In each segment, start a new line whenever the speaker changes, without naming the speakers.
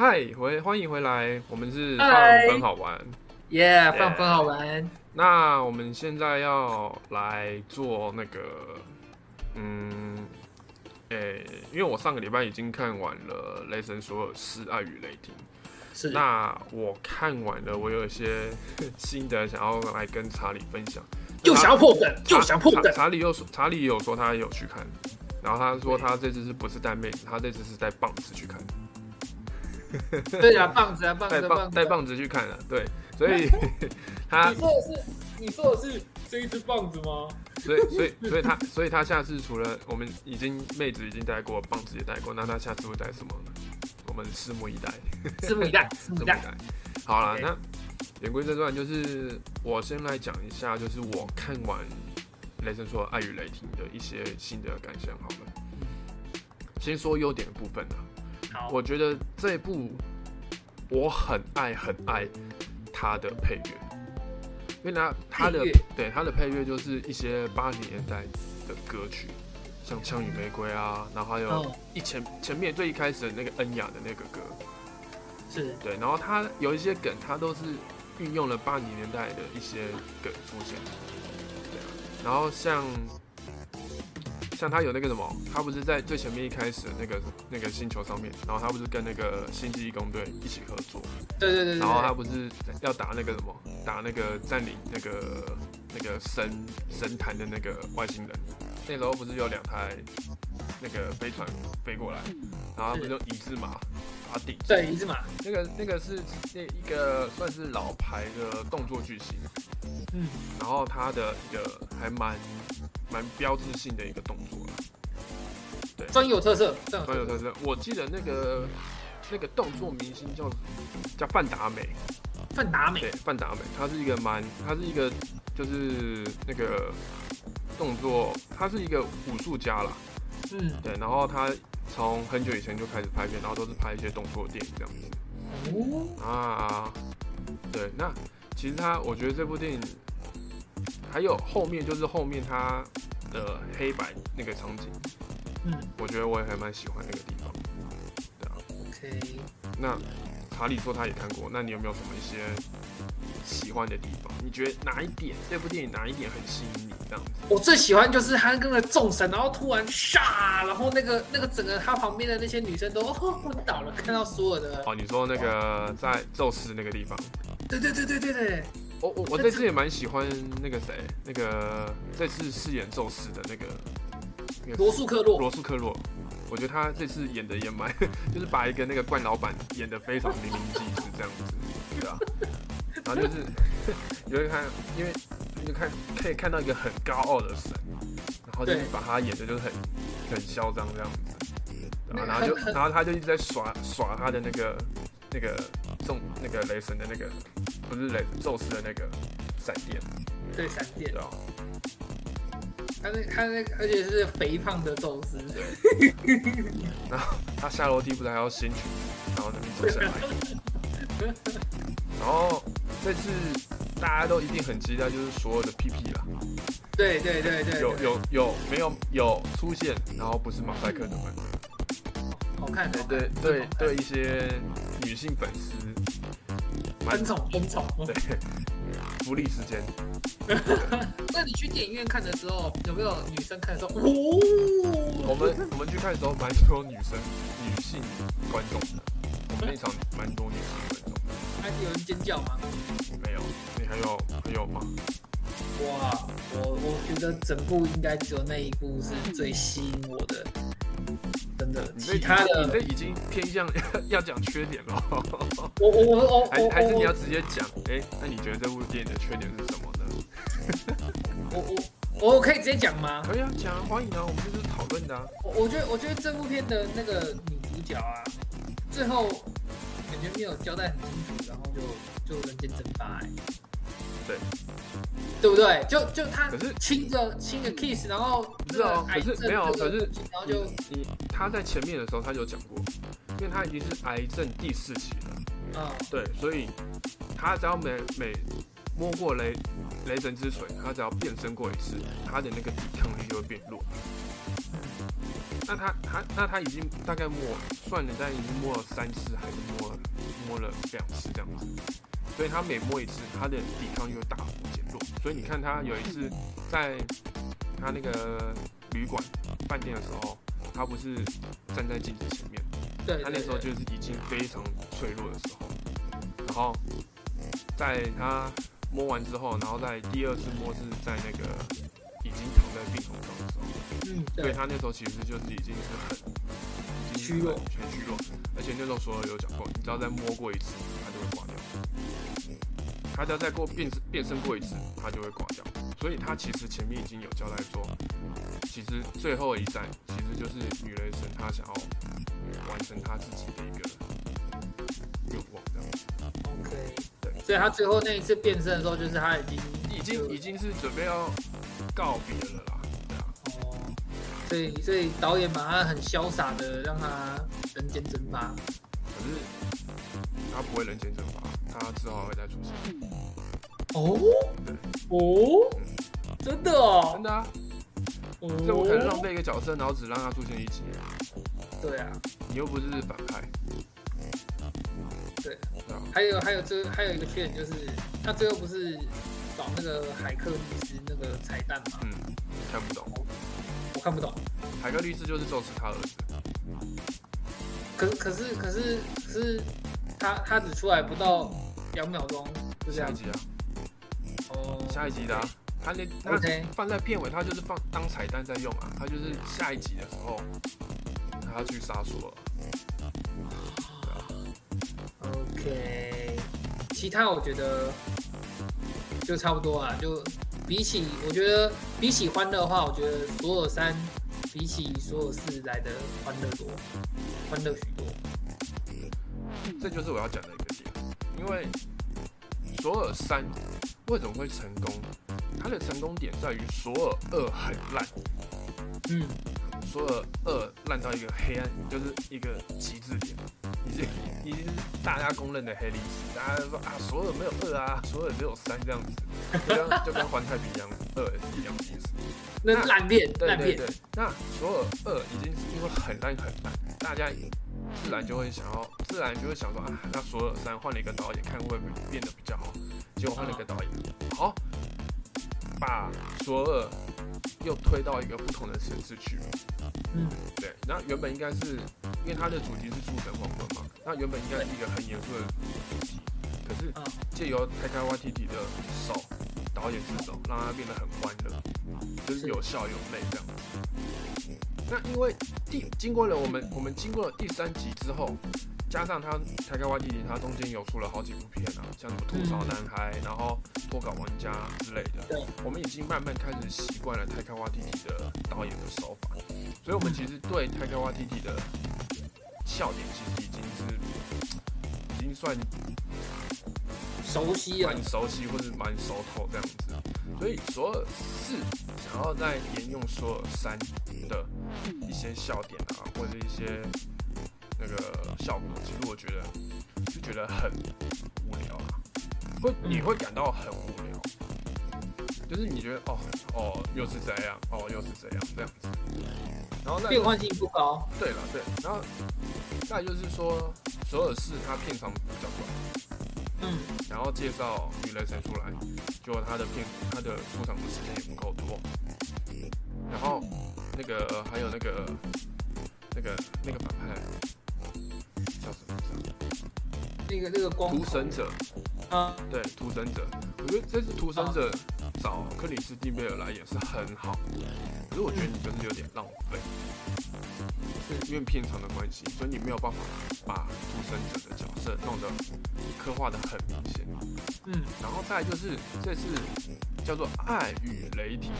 嗨，回欢迎回来，我们是放
嗨
分好玩。
耶，放分好玩。
那我们现在要来做那个，嗯，诶、因为我上个礼拜已经看完了《雷神索尔四：爱与雷霆》，
是，
那我看完了，我有一些 心得想要来跟查理分享。
又想要破梗，
查
又想破梗。
查查理又说，查理有说他有去看，然后他说他这次是不是带妹子，他这次是带棒子去看。
对啊，棒子啊，棒
带
子
带棒子去看了，对，所以 他
你说的是，你说的是这一只棒子吗？
所以所以所以他所以他下次除了我们已经妹子已经带过，棒子也带过，那他下次会带什么呢？我们拭目以待，
拭目以待，拭目以待。
拭目以待。好了，那言归正传，就是我先来讲一下，就是我看完《雷神说爱与雷霆》的一些心得感想。好了，先说优点的部分啊。
好，
我觉得这一部我很爱很爱它的配乐，因为它它的对它的配乐就是一些八十年代的歌曲，像《枪与玫瑰》啊，然后还有
嗯
一前前面最一开始的那个恩雅的那个歌，
是。
对，然后它有一些梗，它都是运用了八零年代的一些梗出现，对啊，然后像像他有那个什么，他不是在最前面一开始那个那个星球上面，然后他不是跟那个星际义工队一起合作，
对对对对。
然后他不是要打那个什么，打那个占领那个那个神神坛的那个外星人，那时候不是有两台那个飞船飞过来，然后他不是用一字马把它顶
对一字马，
那个那个是那一个算是老牌的动作巨星，
嗯，
然后他的一个还蛮蛮标志性的一个动作啦，
专有特色，专有特色。
蛮有特色。我记得那个那个动作明星叫叫范达美，
范达美。
对，范达美，他是一个蛮，他是一个就是那个动作，他是一个武术家啦，
嗯，
对，然后他从很久以前就开始拍片，然后都是拍一些动作电影这样子。
哦，
啊，对，那其实他，我觉得这部电影还有后面就是后面他的黑白那个场景，
嗯
我觉得我也还蛮喜欢那个地方。对啊
，，OK。
那查理说他也看过，那你有没有什么一些喜欢的地方？你觉得哪一点这部电影哪一点很吸引你？这样子？
我最喜欢就是他跟个众神，然后突然唰，然后那个那个整个他旁边的那些女生都哦 昏倒了，看到所有的，
哦，你说那个在宙斯那个地方，
对对对对对对，
我我我这次也蛮喜欢那个谁，那个这次饰演宙斯的那个那个
罗素克洛，
罗素克洛，我觉得他这次演的也蛮，就是把一个那个冠老板演的非常淋漓尽致这样子，对啊。然后就是 你会看，因为你就看可以看到一个很高傲的神，然后就是把他演的就是很很嚣张这样子，然
后
然后就然后他就一直在耍耍他的那个那个众那个雷神的那个不是雷宙斯的那个闪电，
对闪电。
对，啊，
他那他那而且是肥胖的宙斯，对。
然后他下楼梯不是还要先去，然后那边走下来。然后这次大家都一定很期待，就是所有的屁屁啦，
对对对对，
有有有没有有出现，然后不是马赛克的们，
好看，的。
对对对，一些女性粉丝。蛮
很宠很宠。
对福利时间，
那你去电影院看的时候，有没有女生看的时候，哦，
我们我们去看的时候蛮多女生女性观众的，我们那场蛮多女性观众的，
还是有人尖叫吗？
没有，你还有还有吗？
哇，我我觉得整部应该只有那一部是最吸引我的，真的，其他
你这已经偏向 要讲缺点了。
我我我我
还还是你要直接讲，哎、那你觉得这部电影的缺点是什么呢？
我我我可以直接讲吗？
可以啊，讲啊，欢迎啊，我们就是讨论的啊。
我我觉得我觉得这部片的那个女主角啊，最后感觉没有交代很清楚，然后就就人间蒸发、欸，
对，
对不对？就就他
可是
亲着亲着 kiss，然后
不是哦，可是没有，可是
然后就
你你他在前面的时候他就讲过，因为他已经是癌症第四期了，
嗯。
对，所以他只要每每摸过雷雷神之锤，他只要变身过一次，他的那个抵抗力就会变弱。那他他那他已经大概摸算了，但已经摸了三次，还是摸了摸了两次这样子，所以他每摸一次，他的抵抗又大幅减弱。所以你看他有一次在他那个旅馆饭店的时候，他不是站在镜子前面，
对，
他那时候就是已经非常脆弱的时候，然后在他摸完之后，然后在第二次摸是在那个已经躺在病床上的时候。
嗯，
对
对，
他那时候其实就是已经是很已经
虚弱
很全虚弱，而且那时候所有有讲过，你只要再摸过一次。他只要再过变变身过一次，他就会挂掉。所以他其实前面已经有交代说，其实最后一战其实就是女雷神她想要完成她自己的一个愿望，这样子
OK，
对
所以他最后那一次变身的时候，就是他已经
已经已经是准备要告别了啦，对啊。
哦，所以所以导演把他很潇洒的让他人间蒸发。
可是他不会人间蒸发，他之后还会再出现。
哦？
对。
哦，真的哦？
真，的啊，
哦。
这我可能浪费一个角色，然后只让他出现一集，
对啊，
你又不是反派，
对。还有还有这还有一个缺点就是，他最后不是找那个海克律师那个彩蛋吗，
嗯，看不懂。
我看不懂。
海克律师就是宙斯他儿子，
可是可是可是可是他他只出来不到两秒钟，就这样。
下一集啊，
哦，
下一集的啊，他那他放在片尾，他就是放当彩蛋在用啊，他就是下一集的时候，他要去杀索尔
，OK，其他我觉得就差不多啊。就比起我觉得比起欢乐的话，我觉得索尔三比起索尔四来的欢乐多，欢乐许多。
这就是我要讲的一个点，因为索尔三为什么会成功？它的成功点在于索尔二很烂，
嗯，
索尔二烂到一个黑暗，就是一个极致点，已经已经是大家公认的黑历史。大家都说啊，索尔没有二啊，索尔只有三这样子，就跟就跟环太平洋二也是一样的意思。
那烂片烂片，
对对对，那索尔二已经是因为很烂很烂，大家自然就会想要，自然就会想说啊，那索尔三换了一个导演，看会不会变得比较好。结果换了一个导演，好，把索尔又推到一个不同的层次去。
嗯，
对，那原本应该是因为它的主题是诸神黄昏嘛，那原本应该是一个很严肃的主题，可是
啊
借由泰开 YTT 的手，导演之手，让它变得很欢乐，就是有笑有泪这样子。那因为第经过了我们我们经过了第三集之后，加上他泰开 YTT 它中间有出了好几部片啊，像什么吐槽男孩，然后脱稿玩家之类的
对，
我们已经慢慢开始习惯了泰开 YTT 的导演的手法，所以我们其实对泰开 YTT 的笑点其实已经是已经算
熟悉了。
蛮，熟悉或者蛮熟透这样子，所以所有四想要再沿用所有三的一些笑点啊，或者一些那个效果，其实我觉得就觉得很无聊啊，会你会感到很无聊，就是你觉得哦哦又是这样，哦又是这样这样子，然后那
变换性不高。
对了对，然后再来就是说索尔四它片长比较短。
嗯，
然后介绍女雷神出来，结果他的片他的出场的时间也不够多，那个、呃还有那个那个那个反派。叫什么
那个那个光
啊？屠神者，
啊，
对，屠神者，我觉得这次屠神者找克里斯蒂贝尔来演是很好，可是我觉得你就是有点浪费，是因为片长的关系，所以你没有办法把屠神者的角色弄得刻画的很明显。
嗯，
然后再就是这次叫做爱与雷霆，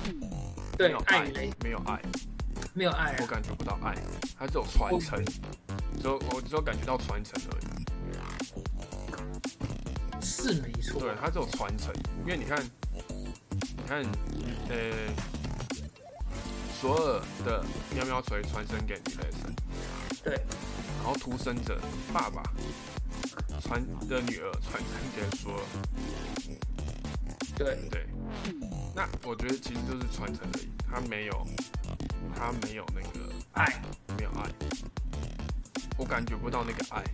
对
没有，
爱
没有爱，
没有爱啊，
我感觉不到爱，它只有传承，只有我只有感觉到传承而已。
是没错。
对，它只有传承，因为你看，你看，呃，索尔的喵喵锤传承给女雷神，
对，
然后屠生者爸爸传的女儿传承给索尔，
对，
对，那我觉得其实就是传承而已，他没有，他没有那个
爱。
没有爱，我感觉不到那个爱。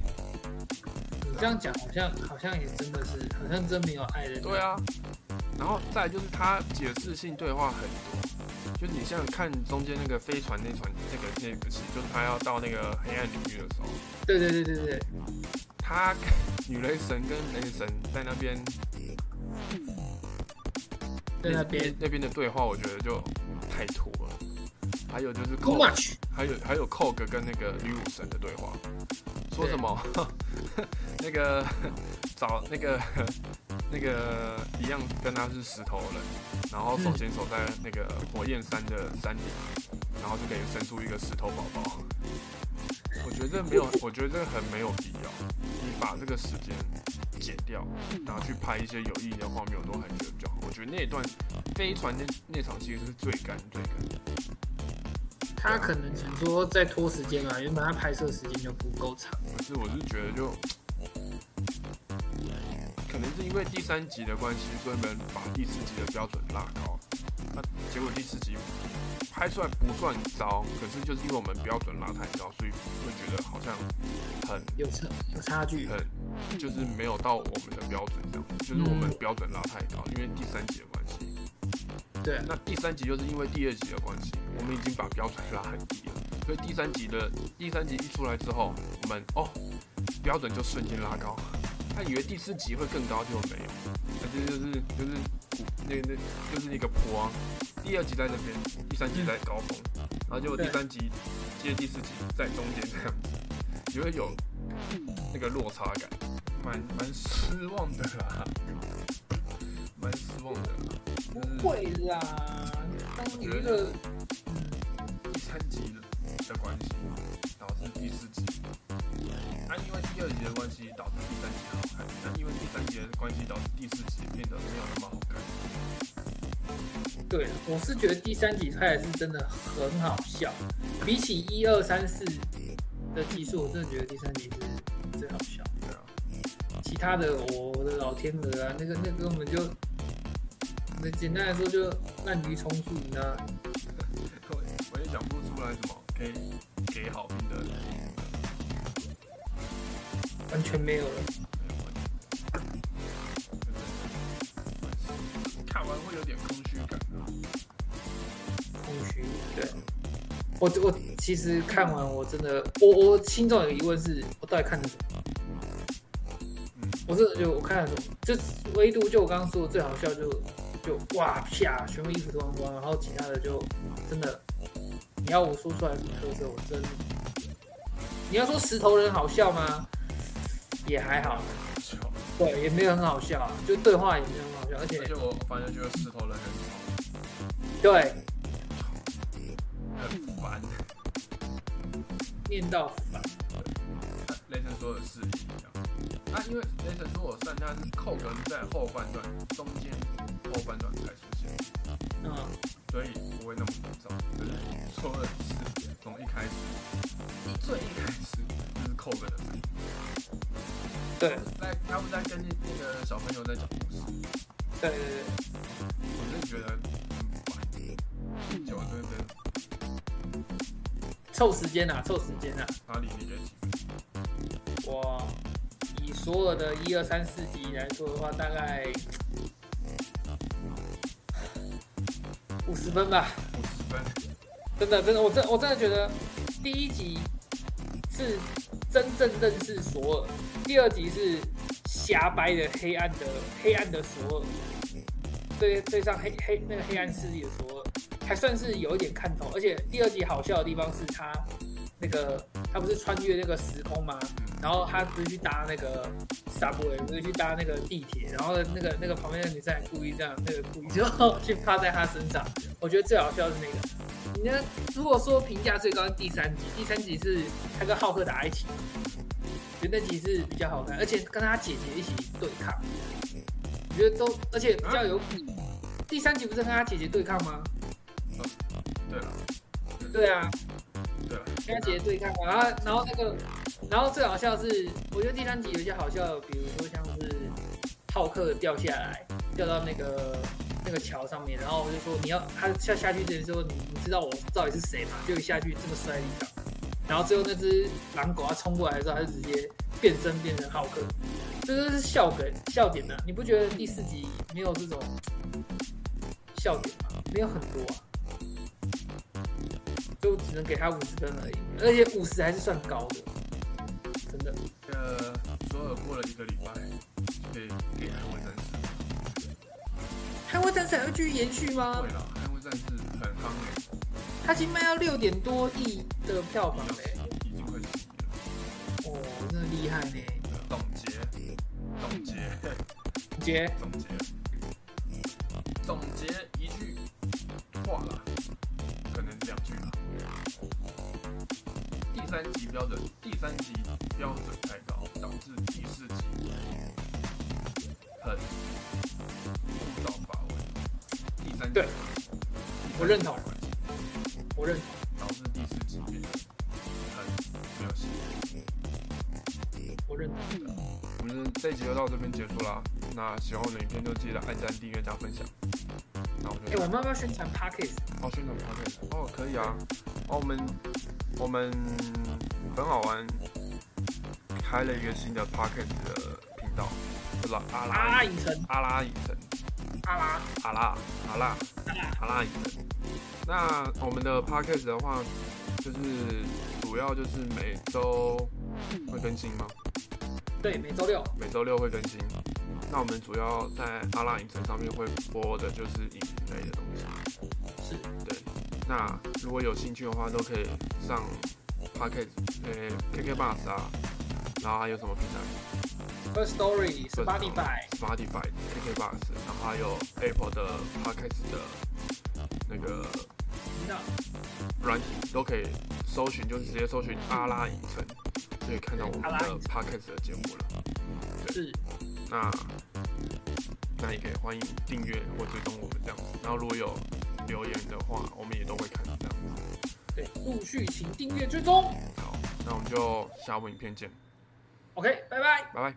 你这样讲好像好像也真的是，好像真没有爱的。
对啊，然后再就是他解释性对话很多，就是你像看中间那个飞船那船那个那个戏，就是他要到那个黑暗领域的时候，
对对对对对，
他女雷神跟雷神在那边
在那边
那边的对话，我觉得就太拖了。还有就是
too Cog，much。
还有还有 Cog 跟那个女武神的对话，说什么 那个找那个那个一样跟他是石头人，然后手牵手在那个火焰山的山顶，然后就可以生出一个石头宝宝。我觉得这没有，我觉得这个很没有必要。你把这个时间剪掉，拿去拍一些有意义的画面，我都还觉得比较好。我觉得那一段飞船那那场戏是最干最干的。
他可能想说再拖时间嘛，原本他拍摄时间就不够长。
可是我是觉得就，可能是因为第三集的关系，所以我们把第四集的标准拉高。那结果第四集拍出来不算糟，可是就是因为我们标准拉太高，所以会觉得好像很
有差有差距。
很就是没有到我们的标准这样，就是我们标准拉太高，因为第三集的关系。
对，
那第三集就是因为第二集的关系，我们已经把标准拉很低了，所以第三集的第三集一出来之后，我们哦标准就瞬间拉高。他以为第四集会更高，结果没有，那这就是就是那那就是一个坡啊。第二集在这边，第三集在高峰，然后结果第三集接第四集在中间这样子，就会有那个落差感，蛮蛮失望的啦，蛮失望的啦。
不会啦，当你一个
第三集的的关系导致第四集，那、因为第二集的关系导致第三集好看，那因为第三集的关系导致第四集变得没有那么好看。
对，我是觉得第三集拍的是真的很好笑，比起一二三四的集数，我真的觉得第三集是最好笑。
对啊，
其他的，我的老天鹅啊，那个那个根本就，那简单来说就滥竽充数，你知道吗？
我我也想不出来什么可以给好评的。
完全没有了。
看完会有点空虚感啊。
空虚。对，我我其实看完我真的，我我心中有个疑问是，我到底看的什么？
嗯，
我真的就我看了什么？就唯独就我刚刚说的最好笑就就哇啪，全部衣服脱光光，然后其他的就真的，你要我说出来什么特色，我真的你要说石头人好笑吗？也还好，
笑。
对，也没有很好笑啊，就对话也没有很好笑，而且
而
且
且我反正觉得石头人很
对念到烦。
雷神说的是一样。啊，因为雷神说我算，他是扣格是在后半段、中间后半段才出现，
嗯，
所以不会那么枯燥。可是说的是从一开始，最一开始就是扣格的声音。
对
在他们在跟那那个小朋友在讲故事，
对对对，
我真的觉得很烦。久了真的
凑时间啊，凑时间啊。
哪里你觉得？
我以所有的一二三四集来说的话，大概五十分吧。
五十分。
真的，真的，我真我真的觉得第一集是真正认识索尔，第二集是瞎掰的黑暗的黑暗的索尔，对对上黑黑那个黑暗势力的时候，还算是有一点看头。而且第二集好笑的地方是他那个他不是穿越那个时空吗？然后他不是去搭那个 subway，不是去搭那个地铁，然后那个那个旁边的女生还故意这样，那个故意就去趴在他身上。我觉得最好笑的是那个。你呢？如果说评价最高是第三集，第三集是他跟浩克打一起，觉得那集是比较好看，而且跟他姐姐一起对抗，我觉得都而且比较有。第三集不是跟他姐姐对抗吗？
对了，
对啊，
对了，
跟他姐姐对抗嘛，然后然后那个，然后最好笑是，我觉得第三集有一些好笑的，比如说像是浩克掉下来，掉到那个那个桥上面，然后我就说你要他下下去之前说你你知道我到底是谁吗？就一下去这么摔地上，然后最后那只狼狗它冲过来的时候，它就直接变身变成浩克，这就是笑梗笑点呢、你不觉得第四集没有这种笑点吗？没有很多啊，就只能给他五十分而已，而且五十还是算高的，真的。
呃，索尔过了一个礼拜，可以给捍卫战士。
捍卫战士还会继续延续吗
会？了，捍卫战士很夯诶、
它已经卖到六点多亿的票房嘞、
已
姐，
总结，总结一句话啦，可能两句啦。第三级标准，第三级标准太高，导致第四级很枯燥乏味。第三集
对，我认同我认同。
导致第四级变得很没有戏。
我认同。
我们这一集就到这边结束啦。那喜欢我的影片就记得按赞、订阅、加分享。那我
哎、
就
我们要不要宣传 Parkes？
哦，宣传 p o d 哦，可以啊。哦，我们我们很好玩，开了一个新的 p a c k e s 的频道，叫做阿拉
阿
拉
拉影城，
阿拉影城，
阿拉
阿拉阿拉
阿拉，
影城。那我们的 p a c k e s 的话，就是主要就是每周会更新吗？
对，每周六。
每周六会更新。那我们主要在阿拉影城上面会播的就是影评类的东西。
是，
对，那如果有兴趣的话，都可以上 Pocket 呃 KK Bus 啊，然后还有什么平台
First Story、Spotify、
？Spotify、KK Bus，然后还有 Apple 的 Pocket 的那个
那
软体都可以搜寻，就是直接搜寻阿拉影城，就可以看到我们的
阿拉影城
Pocket 的节目了。
是
那那也可以欢迎订阅或追踪我们这样子。然后如果有留言的话，我们也都会看这样子。
对，陆续请订阅追踪。
好，那我们就下部影片见
，OK，拜拜。
拜拜。